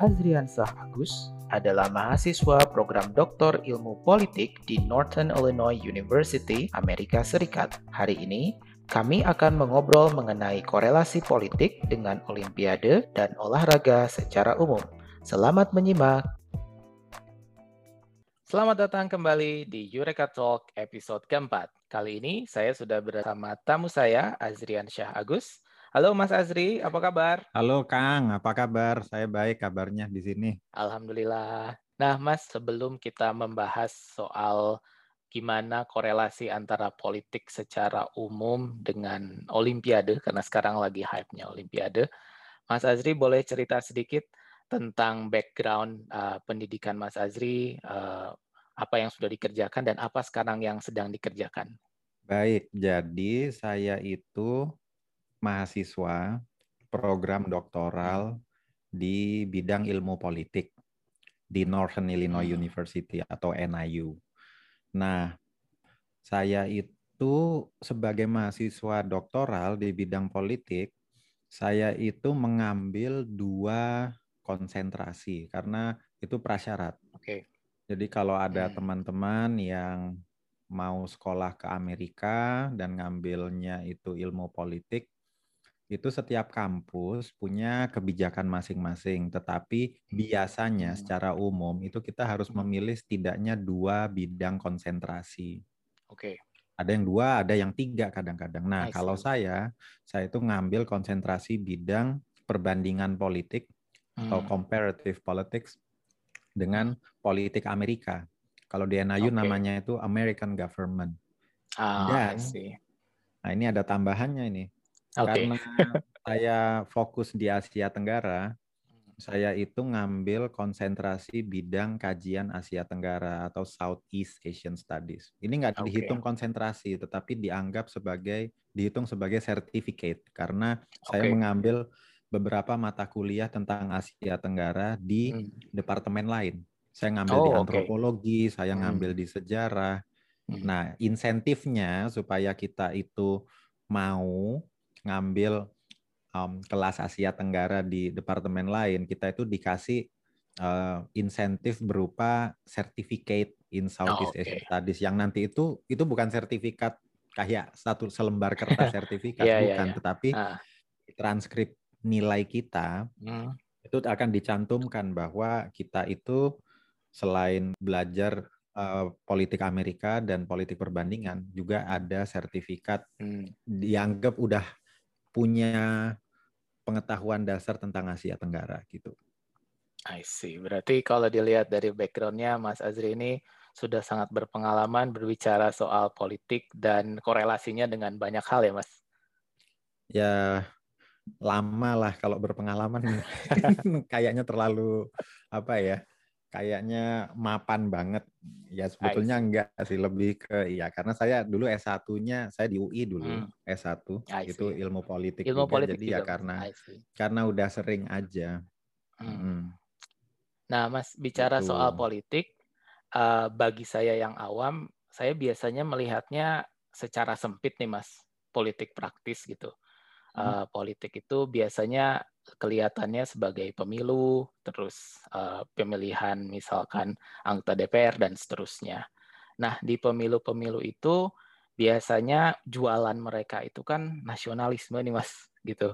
Azriansah Agus adalah mahasiswa program Doktor Ilmu Politik di Northern Illinois University, Amerika Serikat. Hari ini, kami akan mengobrol mengenai korelasi politik dengan olimpiade dan olahraga secara umum. Selamat menyimak. Selamat datang kembali di Eureka Talk episode keempat. Kali ini saya sudah bersama tamu saya, Azrian Syah Agus. Halo Mas Azri, apa kabar? Halo Kang, apa kabar? Saya baik kabarnya di sini. Alhamdulillah. Nah Mas, sebelum kita membahas soal gimana korelasi antara politik secara umum dengan Olimpiade, karena sekarang lagi hype-nya Olimpiade, Mas Azri boleh cerita sedikit tentang background uh, pendidikan Mas Azri, uh, apa yang sudah dikerjakan dan apa sekarang yang sedang dikerjakan. Baik, jadi saya itu mahasiswa program doktoral di bidang ilmu politik di Northern Illinois hmm. University atau NIU. Nah, saya itu sebagai mahasiswa doktoral di bidang politik, saya itu mengambil dua konsentrasi karena itu prasyarat. Oke. Okay. Jadi kalau ada hmm. teman-teman hmm. yang mau sekolah ke Amerika dan ngambilnya itu ilmu politik, itu setiap kampus punya kebijakan masing-masing. Tetapi biasanya hmm. secara umum itu kita harus hmm. memilih setidaknya dua bidang konsentrasi. Oke. Okay. Ada yang dua, ada yang tiga kadang-kadang. Nah, kalau saya, saya itu ngambil konsentrasi bidang perbandingan politik atau hmm. comparative politics dengan politik Amerika. Kalau di NIU okay. namanya itu American Government. Ah, Dan, nah ini ada tambahannya ini. Okay. Karena saya fokus di Asia Tenggara, saya itu ngambil konsentrasi bidang kajian Asia Tenggara atau Southeast Asian Studies. Ini nggak dihitung konsentrasi, tetapi dianggap sebagai dihitung sebagai certificate karena okay. saya mengambil beberapa mata kuliah tentang Asia Tenggara di hmm. departemen lain. Saya ngambil oh, di antropologi, okay. saya hmm. ngambil di sejarah. Hmm. Nah, insentifnya supaya kita itu mau ngambil um, kelas Asia Tenggara di departemen lain, kita itu dikasih uh, insentif berupa certificate in Southeast oh, okay. Asian Studies yang nanti itu itu bukan sertifikat kayak satu selembar kertas sertifikat yeah, iya, bukan, yeah, yeah. tetapi uh. transkrip nilai kita hmm. itu akan dicantumkan bahwa kita itu selain belajar uh, politik Amerika dan politik perbandingan juga ada sertifikat hmm. dianggap udah punya pengetahuan dasar tentang Asia Tenggara gitu. I see. Berarti kalau dilihat dari backgroundnya Mas Azri ini sudah sangat berpengalaman berbicara soal politik dan korelasinya dengan banyak hal ya Mas? Ya lama lah kalau berpengalaman kayaknya terlalu apa ya kayaknya mapan banget ya sebetulnya enggak sih lebih ke iya karena saya dulu S1-nya saya di UI dulu hmm. S1 itu ilmu politik ilmu juga politik jadi ya juga. ya karena karena udah sering aja hmm. Hmm. nah Mas bicara itu. soal politik uh, bagi saya yang awam saya biasanya melihatnya secara sempit nih Mas politik praktis gitu uh, politik itu biasanya kelihatannya sebagai pemilu, terus uh, pemilihan misalkan anggota DPR dan seterusnya. Nah, di pemilu-pemilu itu biasanya jualan mereka itu kan nasionalisme nih Mas, gitu.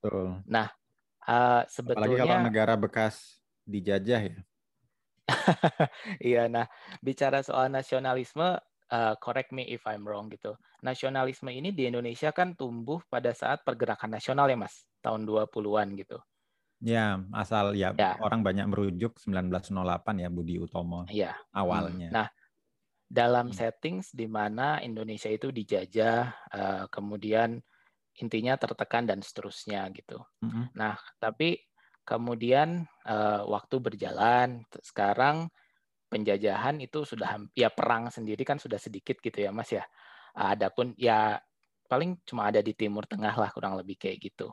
Betul. Nah, uh, sebetulnya Apalagi kalau negara bekas dijajah ya. iya, nah bicara soal nasionalisme uh, correct me if I'm wrong gitu. Nasionalisme ini di Indonesia kan tumbuh pada saat pergerakan nasional ya Mas, tahun 20-an gitu. Ya, asal ya, ya orang banyak merujuk 1908 ya Budi Utomo. Iya. Awalnya. Nah, dalam hmm. settings di mana Indonesia itu dijajah, uh, kemudian intinya tertekan dan seterusnya gitu. Hmm. Nah, tapi kemudian uh, waktu berjalan, sekarang penjajahan itu sudah ya perang sendiri kan sudah sedikit gitu ya Mas ya. Adapun ya paling cuma ada di Timur Tengah lah kurang lebih kayak gitu.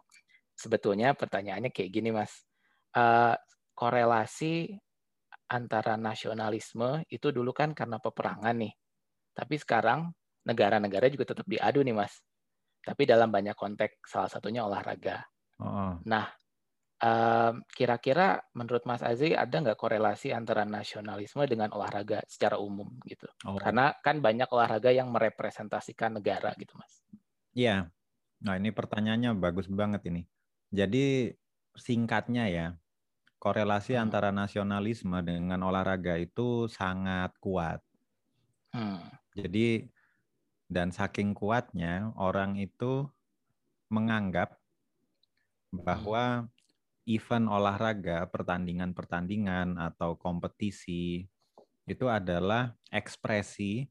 Sebetulnya pertanyaannya kayak gini Mas. Uh, korelasi antara nasionalisme itu dulu kan karena peperangan nih. Tapi sekarang negara-negara juga tetap diadu nih Mas. Tapi dalam banyak konteks salah satunya olahraga. Oh. Nah, kira-kira menurut Mas Azri ada nggak korelasi antara nasionalisme dengan olahraga secara umum gitu? Oh. Karena kan banyak olahraga yang merepresentasikan negara gitu, Mas. Iya. Nah ini pertanyaannya bagus banget ini. Jadi singkatnya ya, korelasi hmm. antara nasionalisme dengan olahraga itu sangat kuat. Hmm. Jadi dan saking kuatnya orang itu menganggap bahwa hmm event olahraga, pertandingan-pertandingan atau kompetisi itu adalah ekspresi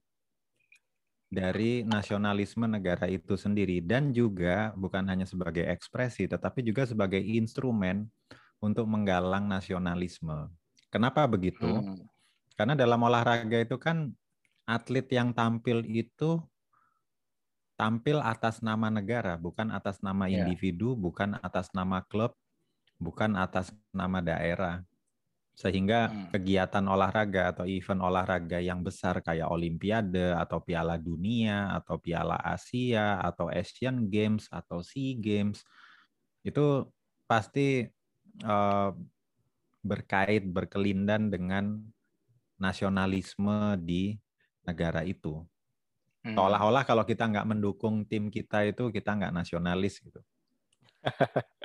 dari nasionalisme negara itu sendiri dan juga bukan hanya sebagai ekspresi tetapi juga sebagai instrumen untuk menggalang nasionalisme. Kenapa begitu? Hmm. Karena dalam olahraga itu kan atlet yang tampil itu tampil atas nama negara, bukan atas nama ya. individu, yeah. bukan atas nama klub, bukan atas nama daerah. Sehingga hmm. kegiatan olahraga atau event olahraga yang besar kayak Olimpiade atau Piala Dunia atau Piala Asia atau Asian Games atau SEA Games itu pasti uh, berkait berkelindan dengan nasionalisme di negara itu. Hmm. Seolah-olah kalau kita nggak mendukung tim kita itu kita nggak nasionalis gitu.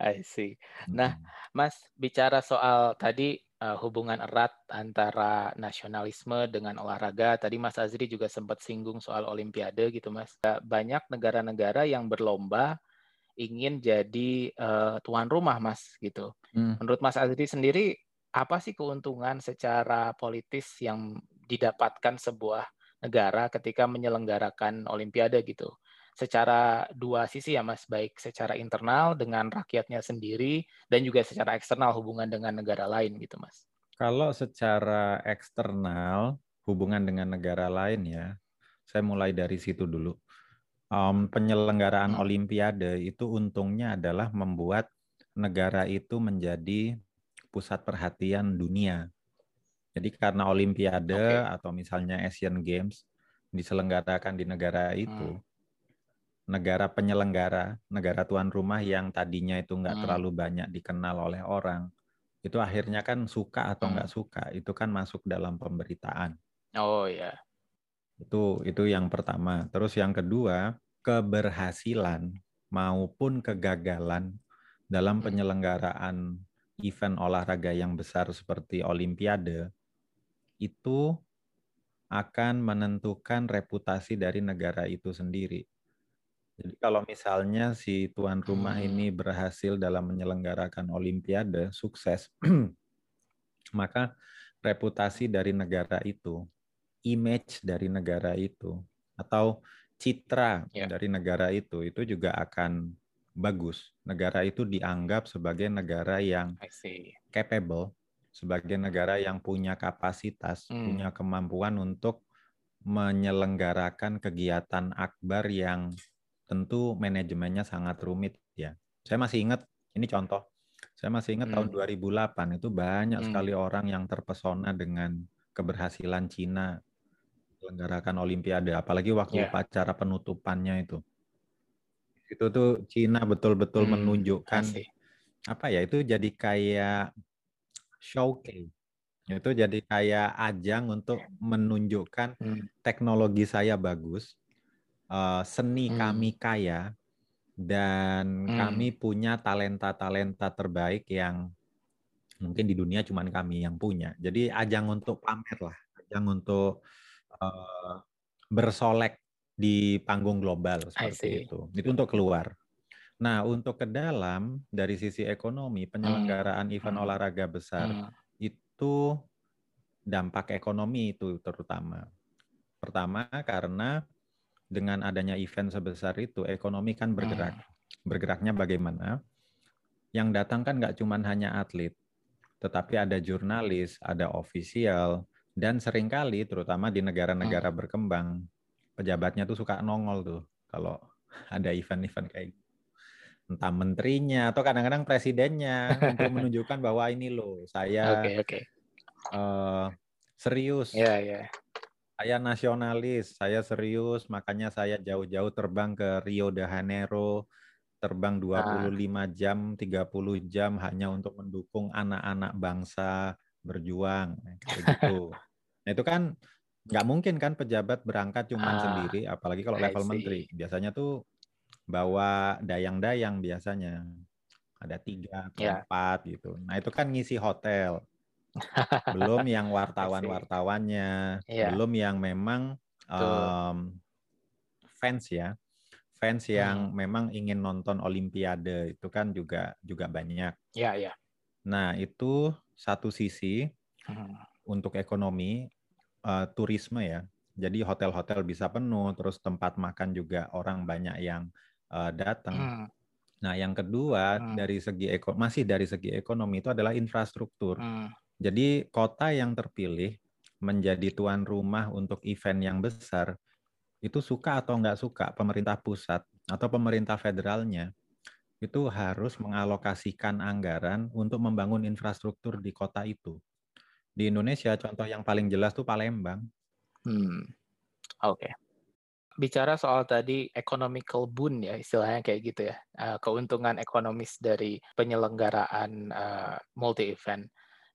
I see. Nah, Mas bicara soal tadi uh, hubungan erat antara nasionalisme dengan olahraga. Tadi Mas Azri juga sempat singgung soal Olimpiade gitu, Mas. Banyak negara-negara yang berlomba ingin jadi uh, tuan rumah, Mas, gitu. Hmm. Menurut Mas Azri sendiri, apa sih keuntungan secara politis yang didapatkan sebuah negara ketika menyelenggarakan Olimpiade gitu? Secara dua sisi ya Mas, baik secara internal dengan rakyatnya sendiri dan juga secara eksternal hubungan dengan negara lain gitu Mas. Kalau secara eksternal hubungan dengan negara lain ya, saya mulai dari situ dulu. Um, penyelenggaraan hmm. Olimpiade itu untungnya adalah membuat negara itu menjadi pusat perhatian dunia. Jadi karena Olimpiade okay. atau misalnya Asian Games diselenggarakan di negara itu, hmm negara penyelenggara, negara tuan rumah yang tadinya itu nggak hmm. terlalu banyak dikenal oleh orang, itu akhirnya kan suka atau nggak hmm. suka, itu kan masuk dalam pemberitaan. Oh ya. Itu itu yang pertama. Terus yang kedua, keberhasilan maupun kegagalan dalam hmm. penyelenggaraan event olahraga yang besar seperti Olimpiade itu akan menentukan reputasi dari negara itu sendiri. Jadi kalau misalnya si tuan rumah hmm. ini berhasil dalam menyelenggarakan olimpiade, sukses, maka reputasi dari negara itu, image dari negara itu, atau citra yeah. dari negara itu, itu juga akan bagus. Negara itu dianggap sebagai negara yang capable, sebagai negara yang punya kapasitas, hmm. punya kemampuan untuk menyelenggarakan kegiatan akbar yang tentu manajemennya sangat rumit ya. Saya masih ingat ini contoh. Saya masih ingat hmm. tahun 2008 itu banyak hmm. sekali orang yang terpesona dengan keberhasilan Cina menyelenggarakan Olimpiade, apalagi waktu yeah. upacara penutupannya itu. Itu tuh Cina betul-betul hmm. menunjukkan Asik. apa ya? Itu jadi kayak showcase. Itu jadi kayak ajang untuk menunjukkan hmm. teknologi saya bagus, uh, seni hmm. kami kaya dan hmm. kami punya talenta-talenta terbaik yang mungkin di dunia cuma kami yang punya. Jadi ajang untuk pamer lah, ajang untuk uh, bersolek di panggung global seperti itu. Itu untuk keluar. Nah, untuk ke dalam dari sisi ekonomi, penyelenggaraan hmm. event hmm. olahraga besar hmm. itu dampak ekonomi itu terutama. Pertama karena dengan adanya event sebesar itu, ekonomi kan bergerak. Hmm. Bergeraknya bagaimana? Yang datang kan nggak cuma hanya atlet, tetapi ada jurnalis, ada ofisial, dan sering kali, terutama di negara-negara hmm. berkembang, pejabatnya tuh suka nongol tuh kalau ada event-event kayak gitu. Entah menterinya atau kadang-kadang presidennya untuk menunjukkan bahwa ini loh saya okay, okay. Uh, serius. Yeah, yeah saya nasionalis, saya serius, makanya saya jauh-jauh terbang ke Rio de Janeiro terbang 25 ah. jam, 30 jam hanya untuk mendukung anak-anak bangsa berjuang kayak gitu. nah, itu kan nggak mungkin kan pejabat berangkat cuma ah, sendiri, apalagi kalau level menteri. Biasanya tuh bawa dayang-dayang biasanya. Ada tiga yeah. empat gitu. Nah itu kan ngisi hotel. Belum yang wartawan-wartawannya, yeah. belum yang memang um, fans ya, fans yang hmm. memang ingin nonton Olimpiade itu kan juga juga banyak. Ya yeah, ya. Yeah. Nah itu satu sisi hmm. untuk ekonomi uh, turisme ya. Jadi hotel-hotel bisa penuh, terus tempat makan juga orang banyak yang uh, datang. Hmm. Nah, yang kedua hmm. dari segi eko masih dari segi ekonomi itu adalah infrastruktur. Hmm. Jadi kota yang terpilih menjadi tuan rumah untuk event yang besar itu suka atau nggak suka pemerintah pusat atau pemerintah federalnya itu harus mengalokasikan anggaran untuk membangun infrastruktur di kota itu. Di Indonesia contoh yang paling jelas tuh Palembang. Hmm. Oke. Okay. Bicara soal tadi economical boon ya istilahnya kayak gitu ya. Uh, keuntungan ekonomis dari penyelenggaraan uh, multi event.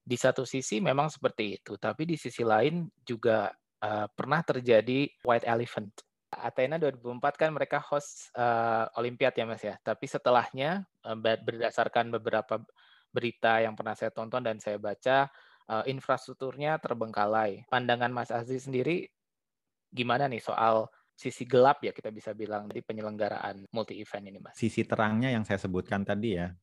Di satu sisi memang seperti itu, tapi di sisi lain juga uh, pernah terjadi white elephant. Athena 2004 kan mereka host uh, Olimpiad ya Mas ya. Tapi setelahnya uh, berdasarkan beberapa berita yang pernah saya tonton dan saya baca uh, infrastrukturnya terbengkalai. Pandangan Mas Aziz sendiri gimana nih soal sisi gelap ya kita bisa bilang di penyelenggaraan multi event ini, Mas? Sisi terangnya yang saya sebutkan tadi ya,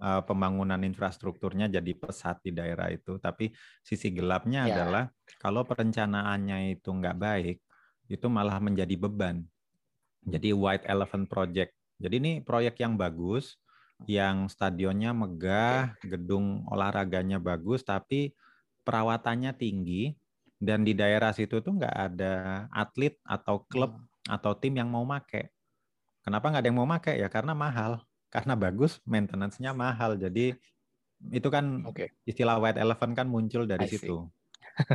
uh, pembangunan infrastrukturnya jadi pesat di daerah itu. Tapi sisi gelapnya ya. adalah kalau perencanaannya itu nggak baik, itu malah menjadi beban. Jadi White Elephant Project. Jadi ini proyek yang bagus, yang stadionnya megah, gedung olahraganya bagus, tapi perawatannya tinggi dan di daerah situ tuh nggak ada atlet atau klub hmm. atau tim yang mau make. Kenapa nggak ada yang mau make ya? Karena mahal. Karena bagus, maintenance-nya mahal. Jadi itu kan okay. istilah white elephant kan muncul dari situ.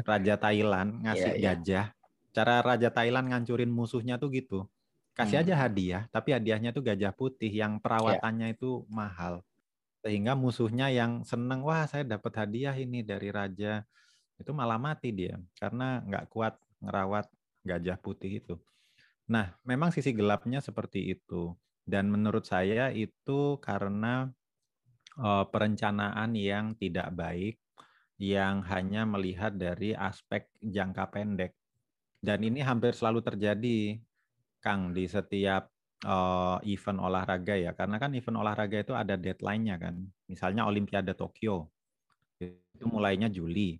Raja Thailand ngasih yeah, yeah. gajah. Cara Raja Thailand ngancurin musuhnya tuh gitu kasih hmm. aja hadiah tapi hadiahnya tuh gajah putih yang ya. perawatannya yeah. itu mahal sehingga musuhnya yang seneng wah saya dapat hadiah ini dari raja itu malah mati dia karena nggak kuat ngerawat gajah putih itu nah memang sisi gelapnya seperti itu dan menurut saya itu karena uh, perencanaan yang tidak baik yang hanya melihat dari aspek jangka pendek. Dan ini hampir selalu terjadi Kang di setiap uh, event olahraga ya. Karena kan event olahraga itu ada deadline-nya kan. Misalnya Olimpiade Tokyo itu mulainya Juli.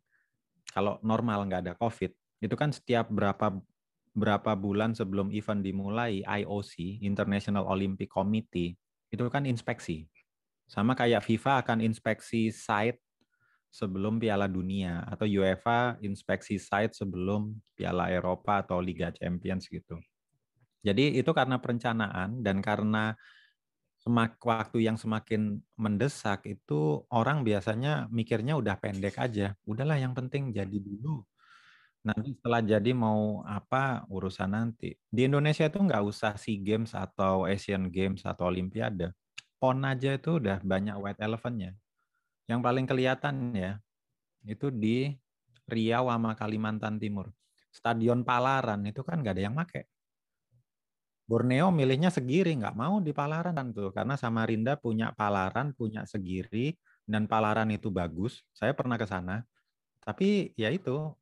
Kalau normal nggak ada COVID itu kan setiap berapa berapa bulan sebelum event dimulai IOC International Olympic Committee itu kan inspeksi sama kayak FIFA akan inspeksi site sebelum Piala Dunia atau UEFA inspeksi site sebelum Piala Eropa atau Liga Champions gitu. Jadi itu karena perencanaan dan karena semak waktu yang semakin mendesak itu orang biasanya mikirnya udah pendek aja. Udahlah yang penting jadi dulu. Nanti setelah jadi mau apa urusan nanti. Di Indonesia itu nggak usah SEA Games atau Asian Games atau Olimpiade. PON aja itu udah banyak white elephantnya. Yang paling kelihatan ya itu di Riau sama Kalimantan Timur. Stadion Palaran itu kan nggak ada yang pakai Borneo milihnya Segiri, nggak mau di Palaran tuh, karena Samarinda punya Palaran, punya Segiri, dan Palaran itu bagus. Saya pernah ke sana, tapi ya itu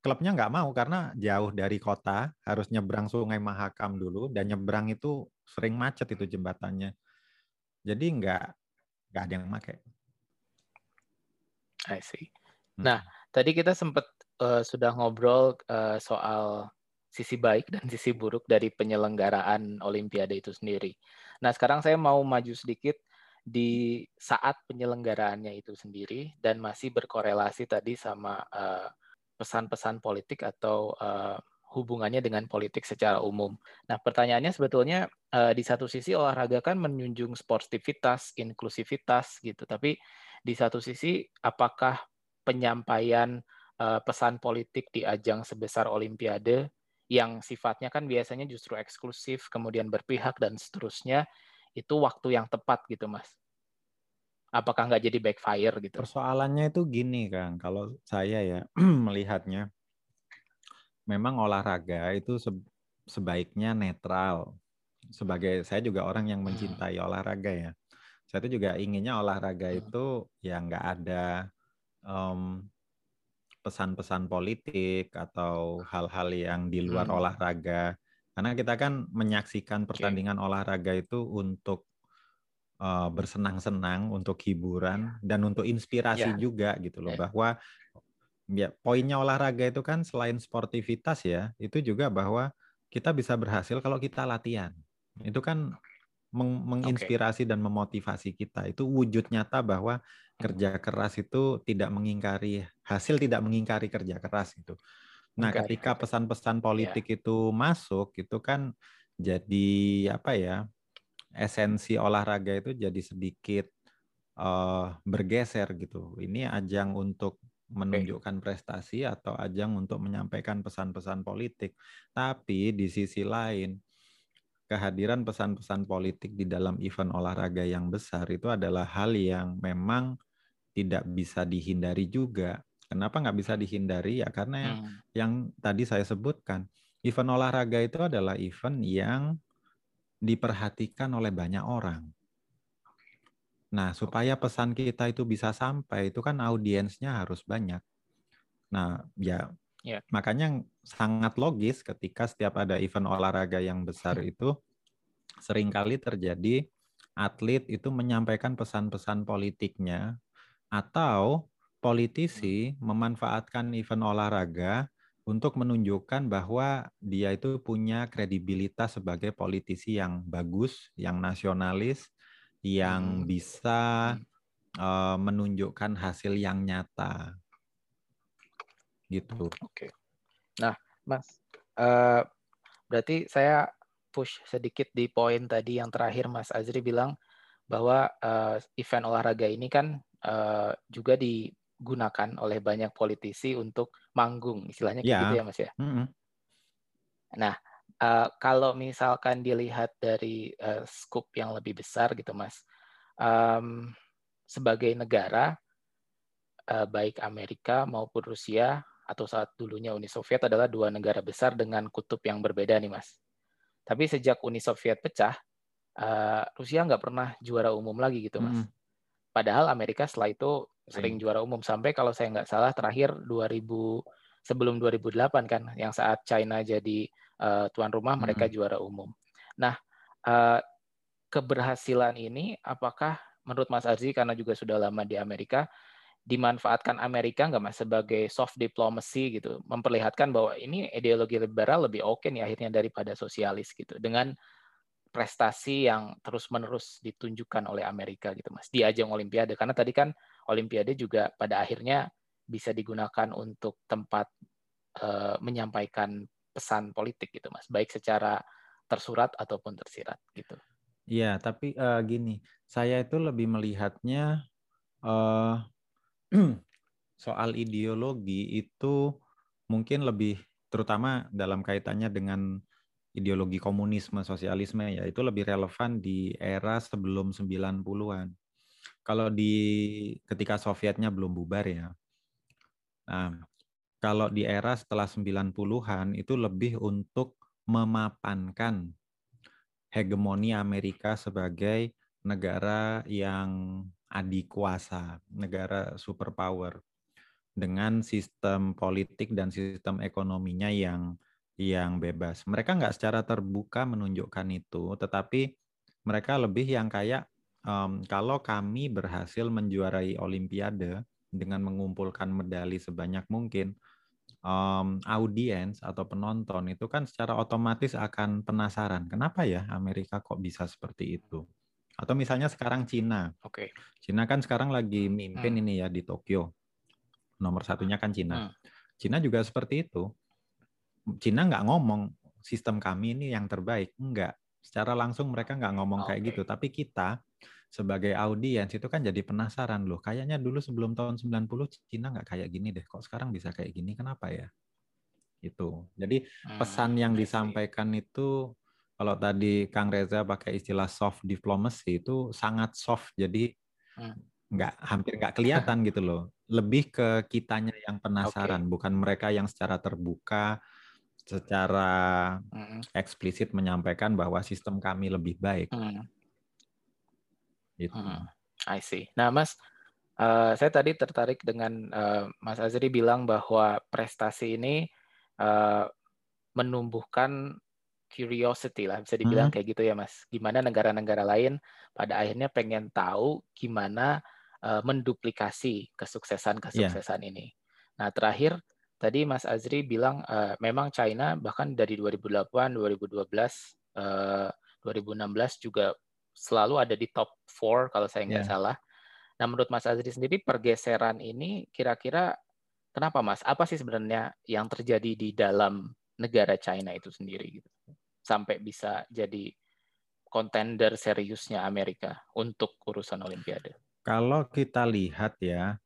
klubnya nggak mau karena jauh dari kota, harus nyebrang Sungai Mahakam dulu, dan nyebrang itu sering macet itu jembatannya. Jadi nggak nggak ada yang pakai. I see. Hmm. Nah, tadi kita sempat uh, sudah ngobrol uh, soal sisi baik dan sisi buruk dari penyelenggaraan Olimpiade itu sendiri. Nah, sekarang saya mau maju sedikit di saat penyelenggaraannya itu sendiri dan masih berkorelasi tadi sama eh, pesan-pesan politik atau uh, hubungannya dengan politik secara umum. Nah, pertanyaannya sebetulnya uh, di satu sisi olahraga kan menjunjung sportivitas, inklusivitas gitu, tapi di satu sisi apakah penyampaian uh, pesan politik di ajang sebesar Olimpiade yang sifatnya kan biasanya justru eksklusif, kemudian berpihak dan seterusnya, itu waktu yang tepat gitu mas apakah nggak jadi backfire gitu persoalannya itu gini kang kalau saya ya melihatnya memang olahraga itu sebaiknya netral sebagai saya juga orang yang mencintai hmm. olahraga ya saya itu juga inginnya olahraga hmm. itu ya nggak ada um, pesan-pesan politik atau hal-hal yang di luar hmm. olahraga karena kita kan menyaksikan pertandingan okay. olahraga itu untuk uh, bersenang-senang untuk hiburan dan untuk inspirasi yeah. juga gitu loh yeah. bahwa ya poinnya olahraga itu kan selain sportivitas ya itu juga bahwa kita bisa berhasil kalau kita latihan itu kan meng menginspirasi okay. dan memotivasi kita. Itu wujud nyata bahwa kerja keras itu tidak mengingkari hasil tidak mengingkari kerja keras itu. Nah, okay. ketika pesan-pesan iya. politik yeah. itu masuk itu kan jadi apa ya? Esensi olahraga itu jadi sedikit uh, bergeser gitu. Ini ajang untuk menunjukkan prestasi atau ajang untuk menyampaikan pesan-pesan politik. Tapi di sisi lain kehadiran pesan-pesan politik di dalam event olahraga yang besar itu adalah hal yang memang tidak bisa dihindari juga. Kenapa nggak bisa dihindari? Ya karena yang, hmm. yang tadi saya sebutkan, event olahraga itu adalah event yang diperhatikan oleh banyak orang. Nah, supaya pesan kita itu bisa sampai, itu kan audiensnya harus banyak. Nah, ya Yeah. Makanya sangat logis ketika setiap ada event olahraga yang besar itu sering kali terjadi atlet itu menyampaikan pesan-pesan politiknya atau politisi hmm. memanfaatkan event olahraga untuk menunjukkan bahwa dia itu punya kredibilitas sebagai politisi yang bagus, yang nasionalis, yang hmm. bisa uh, menunjukkan hasil yang nyata gitu. Oke. Nah, Mas, uh, berarti saya push sedikit di poin tadi yang terakhir Mas Azri bilang bahwa uh, event olahraga ini kan uh, juga digunakan oleh banyak politisi untuk manggung, istilahnya yeah. gitu ya Mas ya. Mm -hmm. Nah, uh, kalau misalkan dilihat dari uh, scope yang lebih besar gitu Mas, um, sebagai negara uh, baik Amerika maupun Rusia atau saat dulunya Uni Soviet adalah dua negara besar dengan kutub yang berbeda nih mas. Tapi sejak Uni Soviet pecah, uh, Rusia nggak pernah juara umum lagi gitu mas. Hmm. Padahal Amerika setelah itu sering juara umum sampai kalau saya nggak salah terakhir 2000 sebelum 2008 kan yang saat China jadi uh, tuan rumah mereka hmm. juara umum. Nah uh, keberhasilan ini apakah menurut Mas Arzi karena juga sudah lama di Amerika dimanfaatkan Amerika nggak mas sebagai soft diplomacy gitu, memperlihatkan bahwa ini ideologi liberal lebih oke okay nih akhirnya daripada sosialis gitu, dengan prestasi yang terus-menerus ditunjukkan oleh Amerika gitu mas di ajang Olimpiade karena tadi kan Olimpiade juga pada akhirnya bisa digunakan untuk tempat uh, menyampaikan pesan politik gitu mas baik secara tersurat ataupun tersirat gitu. Iya tapi uh, gini saya itu lebih melihatnya uh, soal ideologi itu mungkin lebih terutama dalam kaitannya dengan ideologi komunisme, sosialisme ya itu lebih relevan di era sebelum 90-an. Kalau di ketika Sovietnya belum bubar ya. Nah, kalau di era setelah 90-an itu lebih untuk memapankan hegemoni Amerika sebagai negara yang adik kuasa, negara superpower dengan sistem politik dan sistem ekonominya yang yang bebas. Mereka nggak secara terbuka menunjukkan itu, tetapi mereka lebih yang kayak um, kalau kami berhasil menjuarai Olimpiade dengan mengumpulkan medali sebanyak mungkin, um, audiens atau penonton itu kan secara otomatis akan penasaran, kenapa ya Amerika kok bisa seperti itu? Atau misalnya sekarang Cina. Oke. Okay. Cina kan sekarang lagi mimpin hmm. ini ya di Tokyo. Nomor satunya kan Cina. Hmm. Cina juga seperti itu. Cina nggak ngomong sistem kami ini yang terbaik. Enggak. Secara langsung mereka nggak ngomong okay. kayak gitu. Tapi kita sebagai audiens itu kan jadi penasaran loh. Kayaknya dulu sebelum tahun 90 Cina nggak kayak gini deh. Kok sekarang bisa kayak gini? Kenapa ya? Itu. Jadi pesan hmm, yang disampaikan itu kalau tadi Kang Reza pakai istilah soft diplomacy itu sangat soft, jadi hmm. nggak hampir nggak kelihatan gitu loh. Lebih ke kitanya yang penasaran, okay. bukan mereka yang secara terbuka, secara eksplisit menyampaikan bahwa sistem kami lebih baik. Hmm. Gitu. Hmm. I see. Nah, Mas, uh, saya tadi tertarik dengan uh, Mas Azri bilang bahwa prestasi ini uh, menumbuhkan curiosity lah bisa dibilang hmm. kayak gitu ya mas gimana negara-negara lain pada akhirnya pengen tahu gimana uh, menduplikasi kesuksesan-kesuksesan yeah. ini nah terakhir tadi mas Azri bilang uh, memang China bahkan dari 2008 2012 uh, 2016 juga selalu ada di top 4 kalau saya nggak yeah. salah nah menurut mas Azri sendiri pergeseran ini kira-kira kenapa mas apa sih sebenarnya yang terjadi di dalam negara China itu sendiri gitu sampai bisa jadi kontender seriusnya Amerika untuk urusan Olimpiade? Kalau kita lihat ya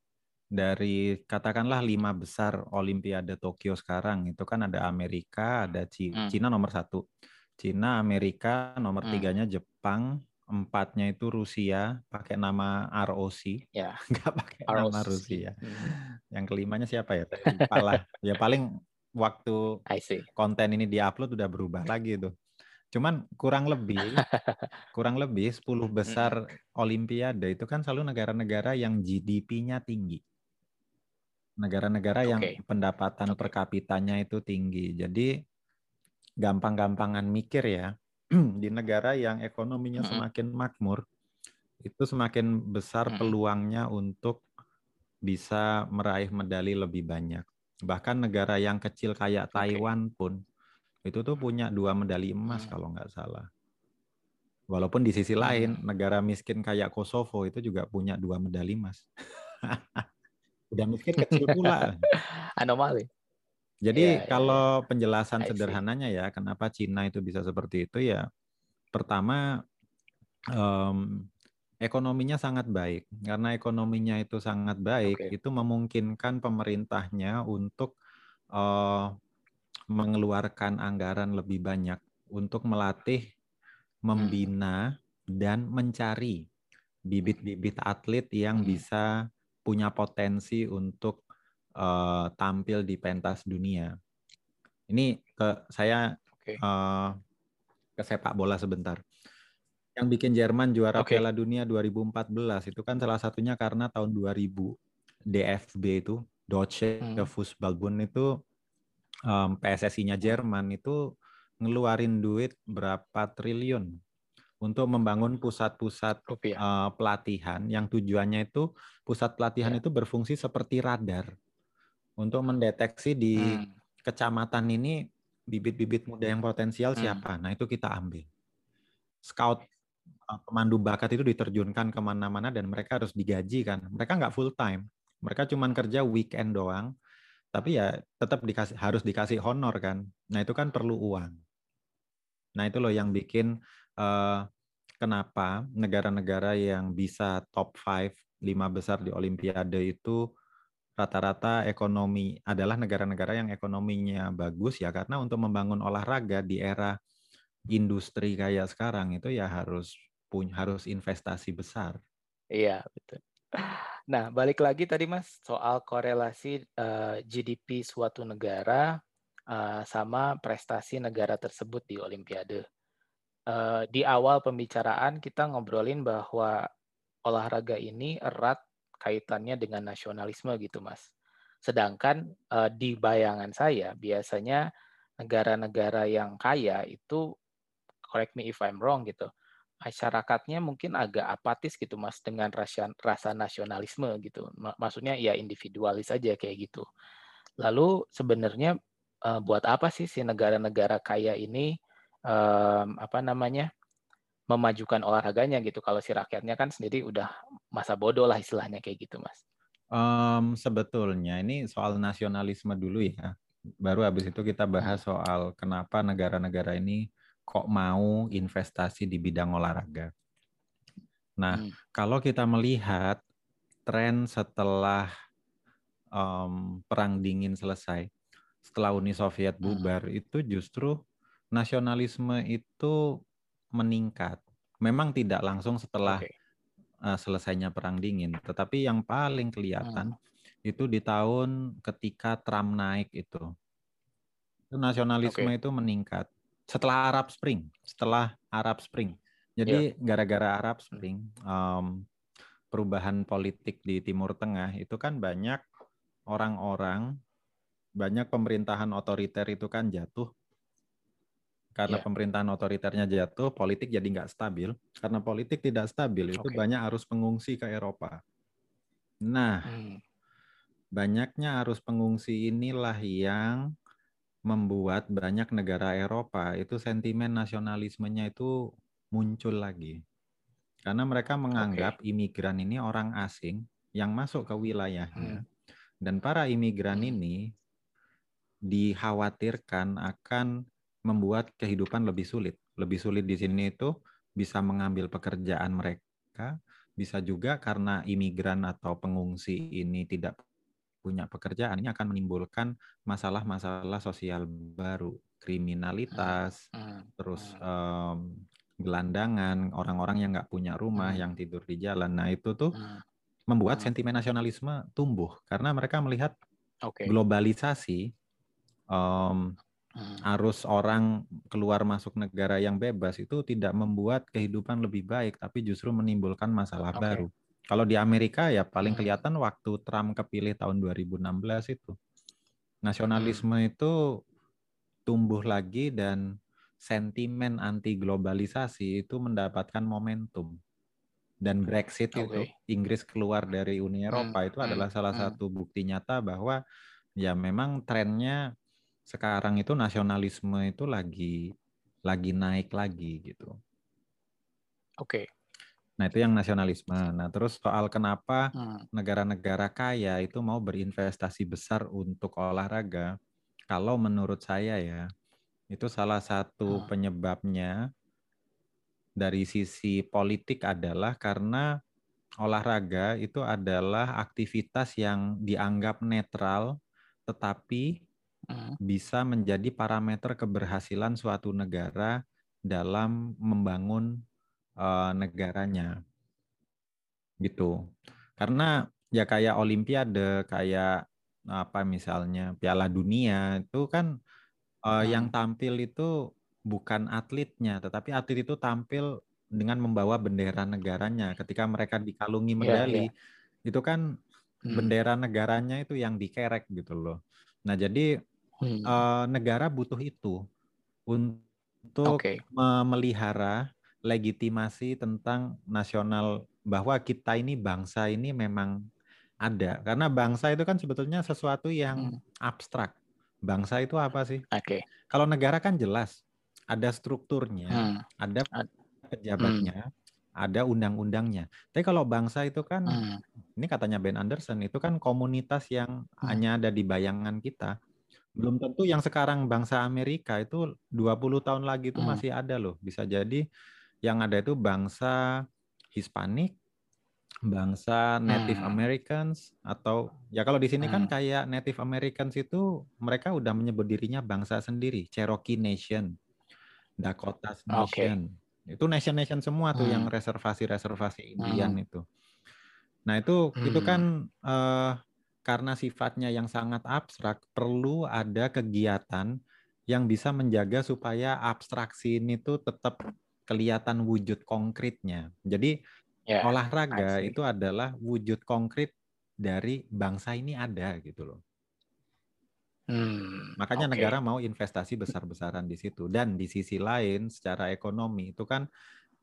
dari katakanlah lima besar Olimpiade Tokyo sekarang itu kan ada Amerika, ada Cina, hmm. Cina nomor satu, Cina, Amerika nomor hmm. tiganya Jepang, empatnya itu Rusia pakai nama ROC, ya. nggak pakai ROC. nama Rusia. Hmm. Yang kelimanya siapa ya? ya paling waktu konten ini diupload udah berubah lagi tuh. Cuman kurang lebih kurang lebih 10 besar olimpiade itu kan selalu negara-negara yang GDP-nya tinggi. Negara-negara yang pendapatan okay. per kapitanya itu tinggi. Jadi gampang-gampangan mikir ya. di negara yang ekonominya semakin makmur itu semakin besar peluangnya untuk bisa meraih medali lebih banyak. Bahkan negara yang kecil kayak Taiwan pun itu tuh punya dua medali emas hmm. kalau nggak salah. Walaupun di sisi lain hmm. negara miskin kayak Kosovo itu juga punya dua medali emas. Udah miskin kecil pula. Anomali. Jadi yeah, iya, kalau yeah. penjelasan sederhananya ya kenapa Cina itu bisa seperti itu ya pertama um, ekonominya sangat baik karena ekonominya itu sangat baik okay. itu memungkinkan pemerintahnya untuk uh, mengeluarkan anggaran lebih banyak untuk melatih, membina, dan mencari bibit-bibit atlet yang hmm. bisa punya potensi untuk uh, tampil di pentas dunia. Ini ke saya okay. uh, eh, ke sepak bola sebentar. Yang bikin Jerman juara okay. Piala Dunia 2014 itu kan salah satunya karena tahun 2000 DFB itu Deutsche hmm. Fußballbund itu um, PSSI-nya Jerman itu ngeluarin duit berapa triliun untuk membangun pusat-pusat uh, pelatihan yang tujuannya itu pusat pelatihan ya. itu berfungsi seperti radar untuk mendeteksi di hmm. kecamatan ini bibit-bibit muda yang potensial hmm. siapa. Nah itu kita ambil. Scout uh, pemandu bakat itu diterjunkan ke mana-mana dan mereka harus digaji kan. Mereka nggak full time. Mereka cuma kerja weekend doang tapi ya tetap dikasih harus dikasih honor kan. Nah itu kan perlu uang. Nah itu loh yang bikin uh, kenapa negara-negara yang bisa top 5 lima besar di Olimpiade itu rata-rata ekonomi adalah negara-negara yang ekonominya bagus ya karena untuk membangun olahraga di era industri kayak sekarang itu ya harus punya harus investasi besar. Iya betul. Nah, balik lagi tadi Mas soal korelasi uh, eh, GDP suatu negara uh, sama prestasi negara tersebut di Olimpiade. Uh, di awal pembicaraan kita ngobrolin bahwa olahraga ini erat kaitannya dengan nasionalisme gitu Mas. Sedangkan uh, di bayangan saya biasanya negara-negara yang kaya itu correct me if I'm wrong gitu masyarakatnya mungkin agak apatis gitu mas dengan rasa, rasa nasionalisme gitu maksudnya ya individualis aja kayak gitu lalu sebenarnya uh, buat apa sih si negara-negara kaya ini um, apa namanya memajukan olahraganya gitu kalau si rakyatnya kan sendiri udah masa bodoh lah istilahnya kayak gitu mas um, sebetulnya ini soal nasionalisme dulu ya baru habis itu kita bahas soal kenapa negara-negara ini kok mau investasi di bidang olahraga. Nah, hmm. kalau kita melihat tren setelah um, perang dingin selesai, setelah Uni Soviet hmm. bubar, hmm. itu justru nasionalisme itu meningkat. Memang tidak langsung setelah okay. uh, selesainya perang dingin, tetapi yang paling kelihatan hmm. itu di tahun ketika Trump naik itu. Itu nasionalisme okay. itu meningkat setelah Arab Spring, setelah Arab Spring. Jadi iya. gara-gara yeah. Arab Spring, um, perubahan politik di Timur Tengah itu kan banyak orang-orang, banyak pemerintahan otoriter itu kan jatuh. Karena yeah. pemerintahan otoriternya jatuh, politik jadi nggak stabil. Karena politik tidak stabil, itu okay. banyak arus pengungsi ke Eropa. Nah, hmm. banyaknya arus pengungsi inilah yang membuat banyak negara Eropa itu sentimen nasionalismenya itu muncul lagi. Karena mereka menganggap okay. imigran ini orang asing yang masuk ke wilayahnya. Hmm. Dan para imigran hmm. ini dikhawatirkan akan membuat kehidupan lebih sulit. Lebih sulit di sini itu bisa mengambil pekerjaan mereka, bisa juga karena imigran atau pengungsi ini tidak punya pekerjaan ini akan menimbulkan masalah-masalah sosial baru, kriminalitas, hmm. Hmm. terus um, gelandangan, orang-orang yang nggak punya rumah, hmm. yang tidur di jalan. Nah itu tuh membuat sentimen nasionalisme tumbuh karena mereka melihat okay. globalisasi, um, arus orang keluar masuk negara yang bebas itu tidak membuat kehidupan lebih baik, tapi justru menimbulkan masalah okay. baru. Kalau di Amerika ya paling hmm. kelihatan waktu Trump kepilih tahun 2016 itu. Nasionalisme hmm. itu tumbuh lagi dan sentimen anti globalisasi itu mendapatkan momentum. Dan Brexit okay. itu Inggris keluar dari Uni hmm, Eropa hmm. itu adalah salah hmm. satu bukti nyata bahwa ya memang trennya sekarang itu nasionalisme itu lagi lagi naik lagi gitu. Oke. Okay. Nah, itu yang nasionalisme. Nah, terus soal kenapa hmm. negara-negara kaya itu mau berinvestasi besar untuk olahraga, kalau menurut saya ya, itu salah satu hmm. penyebabnya dari sisi politik adalah karena olahraga itu adalah aktivitas yang dianggap netral tetapi hmm. bisa menjadi parameter keberhasilan suatu negara dalam membangun uh, negaranya gitu karena ya kayak olimpiade kayak apa misalnya piala dunia itu kan uh, hmm. yang tampil itu bukan atletnya tetapi atlet itu tampil dengan membawa bendera negaranya ketika mereka dikalungi iya, medali yeah, yeah. itu kan hmm. bendera negaranya itu yang dikerek gitu loh nah jadi hmm. uh, negara butuh itu untuk okay. memelihara legitimasi tentang nasional bahwa kita ini bangsa ini memang ada karena bangsa itu kan sebetulnya sesuatu yang hmm. abstrak bangsa itu apa sih? Oke. Okay. Kalau negara kan jelas ada strukturnya, hmm. ada pejabatnya, hmm. ada undang-undangnya. Tapi kalau bangsa itu kan, hmm. ini katanya Ben Anderson itu kan komunitas yang hmm. hanya ada di bayangan kita. Belum tentu yang sekarang bangsa Amerika itu 20 tahun lagi itu hmm. masih ada loh. Bisa jadi yang ada itu bangsa Hispanik, bangsa Native hmm. Americans atau ya kalau di sini kan hmm. kan kayak Native Americans itu mereka udah menyebut dirinya bangsa sendiri, Cherokee Nation, Dakota Nation. Okay. Itu nation-nation semua tuh hmm. yang reservasi-reservasi Indian hmm. itu. Nah, itu hmm. itu kan uh, karena sifatnya yang sangat abstrak perlu ada kegiatan yang bisa menjaga supaya abstraksi ini tuh tetap kelihatan wujud konkretnya. Jadi yeah, olahraga itu adalah wujud konkret dari bangsa ini ada gitu loh. Hmm, Makanya okay. negara mau investasi besar-besaran di situ. Dan di sisi lain, secara ekonomi itu kan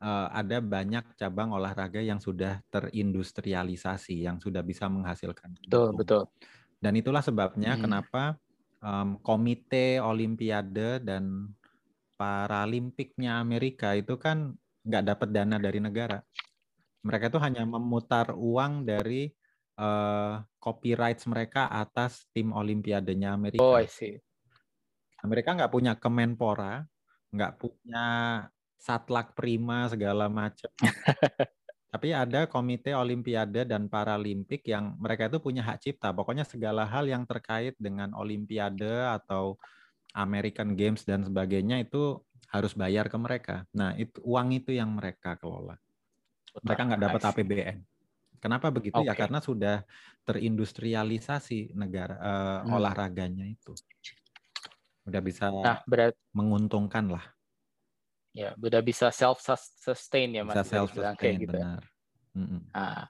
ada banyak cabang olahraga yang sudah terindustrialisasi, yang sudah bisa menghasilkan. Betul, betul. Dan itulah sebabnya hmm. kenapa um, Komite Olimpiade dan Paralimpiknya Amerika itu kan nggak dapat dana dari negara. Mereka itu hanya memutar uang dari uh, copyright mereka atas tim Olimpiadenya Amerika. Oh, I see. Amerika nggak punya Kemenpora, nggak punya Satlak Prima segala macam. Tapi ada Komite Olimpiade dan Paralimpik yang mereka itu punya hak cipta. Pokoknya segala hal yang terkait dengan Olimpiade atau American Games dan sebagainya itu harus bayar ke mereka. Nah, itu uang itu yang mereka kelola. Mereka nggak dapat APBN. Kenapa begitu? Okay. Ya karena sudah terindustrialisasi negara uh, hmm. olahraganya itu. Udah bisa nah, berat, menguntungkan lah. Ya, udah bisa self sustain ya Mas. Bisa self sustain kayak gitu. Ya. Benar. Nah,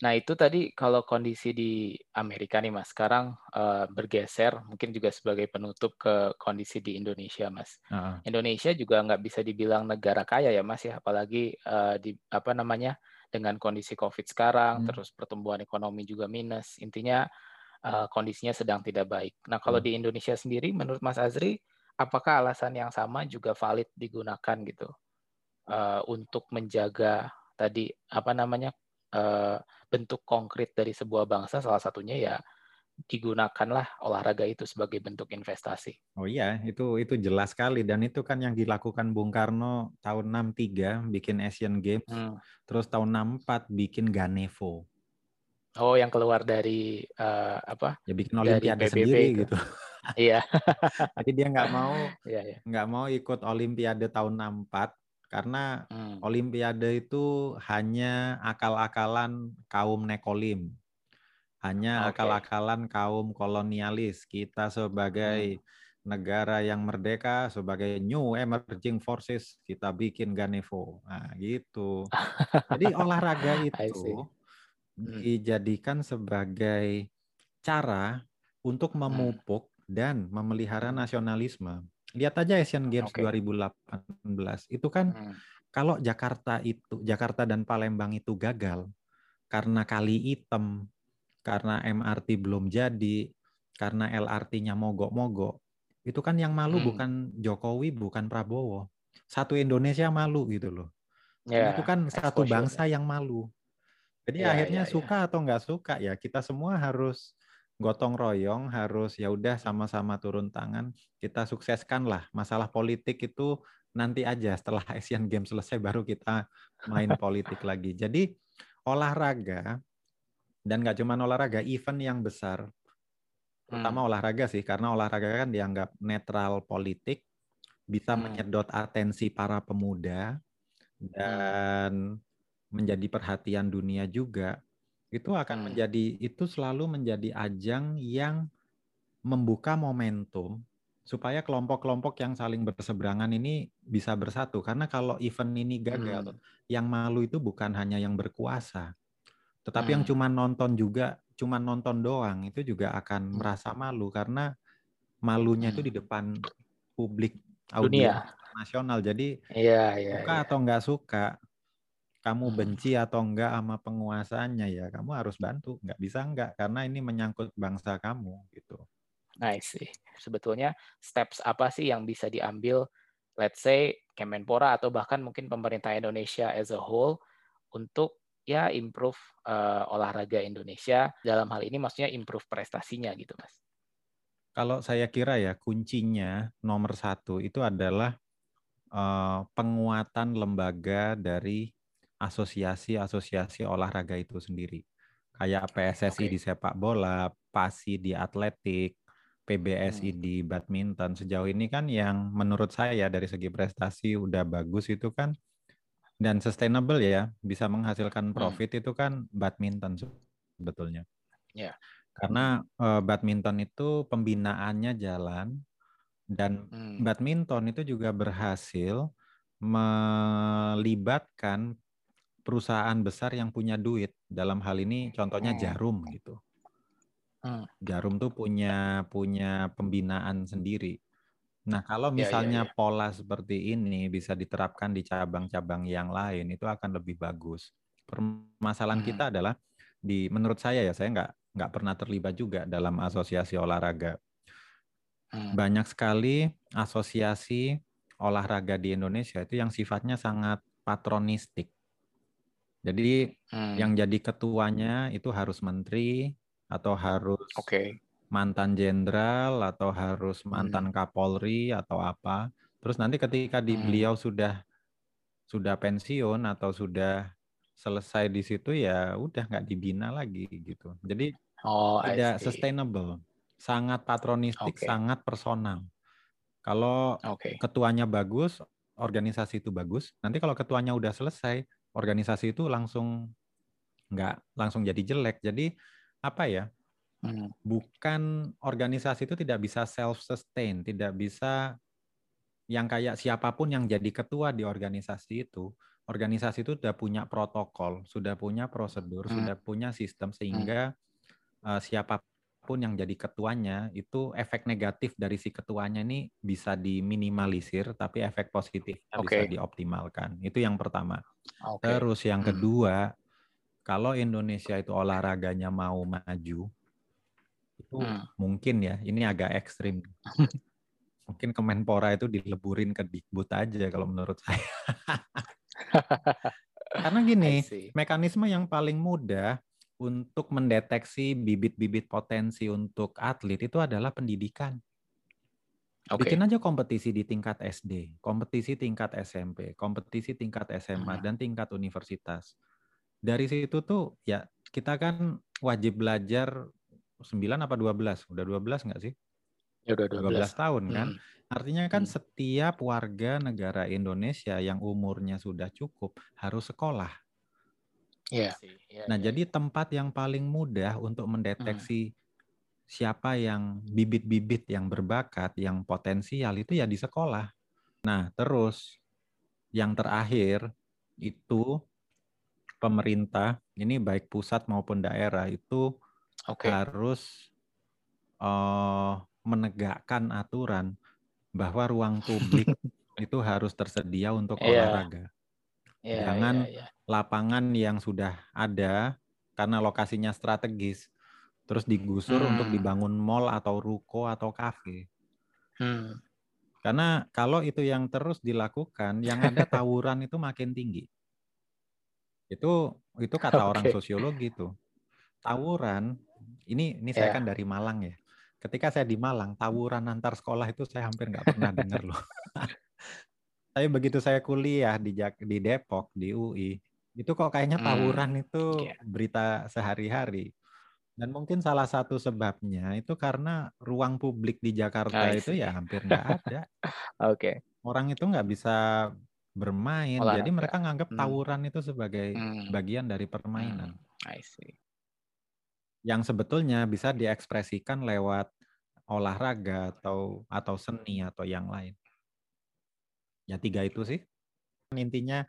Nah itu tadi kalau kondisi di Amerika nih mas, sekarang uh, bergeser mungkin juga sebagai penutup ke kondisi di Indonesia mas. Uh -huh. Indonesia juga nggak bisa dibilang negara kaya ya mas ya, apalagi uh, di apa namanya dengan kondisi COVID sekarang, hmm. terus pertumbuhan ekonomi juga minus, intinya uh, kondisinya sedang tidak baik. Nah kalau hmm. di Indonesia sendiri, menurut Mas Azri, apakah alasan yang sama juga valid digunakan gitu uh, untuk menjaga tadi apa namanya uh, bentuk konkret dari sebuah bangsa salah satunya ya digunakanlah olahraga itu sebagai bentuk investasi. Oh iya, itu itu jelas sekali dan itu kan yang dilakukan Bung Karno tahun 63 bikin Asian Games, hmm. terus tahun 64 bikin Ganevo. Oh, yang keluar dari uh, apa? Ya bikin olimpiade sendiri itu. gitu. Iya. Jadi dia nggak mau iya, iya. nggak mau ikut olimpiade tahun 64 karena hmm. Olimpiade itu hanya akal-akalan kaum nekolim, hanya okay. akal-akalan kaum kolonialis. Kita sebagai hmm. negara yang merdeka, sebagai new emerging forces, kita bikin Ganevo. Nah, gitu. Jadi olahraga itu hmm. dijadikan sebagai cara untuk hmm. memupuk dan memelihara hmm. nasionalisme. Lihat aja Asian Games okay. 2018 itu kan hmm. kalau Jakarta itu Jakarta dan Palembang itu gagal karena kali hitam, karena MRT belum jadi, karena LRT-nya mogok-mogok. Itu kan yang malu hmm. bukan Jokowi, bukan Prabowo. Satu Indonesia malu gitu loh. Yeah, itu kan satu bangsa yang malu. Jadi yeah, akhirnya yeah, ya. suka atau nggak suka ya kita semua harus gotong royong harus ya udah sama-sama turun tangan kita sukseskan lah masalah politik itu nanti aja setelah Asian Games selesai baru kita main politik lagi jadi olahraga dan nggak cuma olahraga event yang besar terutama hmm. olahraga sih karena olahraga kan dianggap netral politik bisa hmm. menyedot atensi para pemuda hmm. dan hmm. menjadi perhatian dunia juga itu akan hmm. menjadi itu selalu menjadi ajang yang membuka momentum supaya kelompok-kelompok yang saling berseberangan ini bisa bersatu karena kalau event ini gagal hmm. yang malu itu bukan hanya yang berkuasa tetapi hmm. yang cuma nonton juga cuma nonton doang itu juga akan hmm. merasa malu karena malunya hmm. itu di depan publik dunia nasional jadi iya, iya, suka iya. atau nggak suka kamu hmm. benci atau enggak sama penguasanya ya kamu harus bantu nggak bisa enggak karena ini menyangkut bangsa kamu gitu. Nah sih sebetulnya steps apa sih yang bisa diambil let's say Kemenpora atau bahkan mungkin pemerintah Indonesia as a whole untuk ya improve uh, olahraga Indonesia? Dalam hal ini maksudnya improve prestasinya gitu mas. Kalau saya kira ya kuncinya nomor satu itu adalah uh, penguatan lembaga dari asosiasi-asosiasi olahraga itu sendiri. Kayak PSSI okay. di sepak bola, PASI di atletik, PBSI hmm. di badminton. Sejauh ini kan yang menurut saya dari segi prestasi udah bagus itu kan dan sustainable ya, bisa menghasilkan hmm. profit hmm. itu kan badminton sebetulnya. Ya. Yeah. Karena uh, badminton itu pembinaannya jalan dan hmm. badminton itu juga berhasil melibatkan perusahaan besar yang punya duit. Dalam hal ini contohnya hmm. Jarum gitu. Hmm. Jarum tuh punya punya pembinaan sendiri. Nah, kalau ya, ya, misalnya ya, ya, ya. pola seperti ini bisa diterapkan di cabang-cabang yang lain, itu akan lebih bagus. Permasalahan hmm. kita adalah di menurut saya ya, saya nggak nggak pernah terlibat juga dalam asosiasi olahraga. Hmm. Banyak sekali asosiasi olahraga di Indonesia itu yang sifatnya sangat patronistik. Jadi hmm. yang jadi ketuanya itu harus menteri atau harus okay. mantan jenderal atau harus mantan hmm. kapolri atau apa. Terus nanti ketika di hmm. beliau sudah sudah pensiun atau sudah selesai di situ ya udah nggak dibina lagi gitu. Jadi oh, tidak sustainable, sangat patronistik, okay. sangat personal. Kalau okay. ketuanya bagus, organisasi itu bagus. Nanti kalau ketuanya udah selesai, organisasi itu langsung nggak langsung jadi jelek. Jadi apa ya? Hmm. Bukan organisasi itu tidak bisa self sustain, tidak bisa yang kayak siapa pun yang jadi ketua di organisasi itu, organisasi itu sudah punya protokol, sudah punya prosedur, hmm. sudah punya sistem sehingga hmm. uh, siapa pun pun yang jadi ketuanya itu efek negatif dari si ketuanya ini bisa diminimalisir tapi efek positifnya okay. bisa dioptimalkan. Itu yang pertama. Okay. Terus yang hmm. kedua, hmm. kalau Indonesia itu olahraganya mau maju itu hmm. mungkin ya, ini agak ekstrim. mungkin Kemenpora itu dileburin ke Dikbud aja kalau menurut saya. Karena gini, mekanisme yang paling mudah untuk mendeteksi bibit-bibit potensi untuk atlet itu adalah pendidikan. Okay. Bikin aja kompetisi di tingkat SD, kompetisi tingkat SMP, kompetisi tingkat SMA, hmm. dan tingkat universitas. Dari situ tuh ya kita kan wajib belajar 9 apa 12? Udah 12 nggak sih? Ya udah 12. 12 tahun kan. Hmm. Artinya kan hmm. setiap warga negara Indonesia yang umurnya sudah cukup harus sekolah. Yeah. Yeah, nah, yeah. jadi tempat yang paling mudah untuk mendeteksi hmm. siapa yang bibit-bibit yang berbakat, yang potensial itu ya di sekolah. Nah, terus yang terakhir itu pemerintah, ini baik pusat maupun daerah itu okay. harus uh, menegakkan aturan bahwa ruang publik itu harus tersedia untuk yeah. olahraga. Yeah, Jangan yeah, yeah. lapangan yang sudah ada karena lokasinya strategis terus digusur hmm. untuk dibangun mall atau ruko atau kafe. Hmm. Karena kalau itu yang terus dilakukan, yang ada tawuran itu makin tinggi. Itu itu kata okay. orang sosiologi itu. Tawuran ini ini yeah. saya kan dari Malang ya. Ketika saya di Malang, tawuran antar sekolah itu saya hampir nggak pernah dengar loh. Tapi begitu saya kuliah di di Depok di UI, itu kok kayaknya hmm, tawuran hmm. itu yeah. berita sehari-hari. Dan mungkin salah satu sebabnya itu karena ruang publik di Jakarta itu ya hampir nggak ada. Oke. okay. Orang itu nggak bisa bermain, Olahraga. jadi mereka nganggap hmm. tawuran itu sebagai hmm. bagian dari permainan. Hmm. I see. Yang sebetulnya bisa diekspresikan lewat olahraga atau atau seni atau yang lain. Ya tiga itu sih. Intinya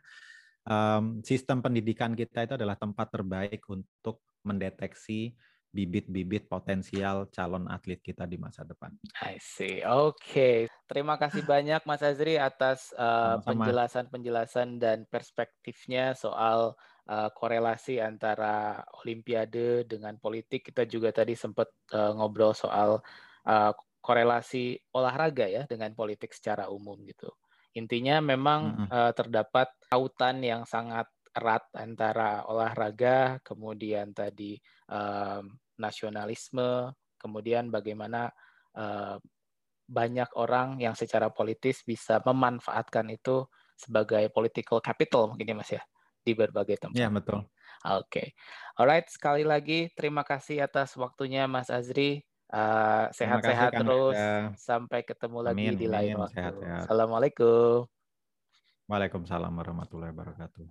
um, sistem pendidikan kita itu adalah tempat terbaik untuk mendeteksi bibit-bibit potensial calon atlet kita di masa depan. I see. Oke, okay. terima kasih banyak Mas Azri atas uh, penjelasan-penjelasan dan perspektifnya soal uh, korelasi antara Olimpiade dengan politik. Kita juga tadi sempat uh, ngobrol soal uh, korelasi olahraga ya dengan politik secara umum gitu. Intinya memang mm-hmm. uh, terdapat kautan yang sangat erat antara olahraga, kemudian tadi um, nasionalisme, kemudian bagaimana uh, banyak orang yang secara politis bisa memanfaatkan itu sebagai political capital mungkin ya Mas ya di berbagai tempat. Ya, betul. Oke. Okay. Alright, sekali lagi terima kasih atas waktunya Mas Azri. Uh, sehat-sehat terus ya. sampai ketemu lagi amin, di lain waktu. Sehat, sehat. Assalamualaikum. Waalaikumsalam warahmatullahi wabarakatuh.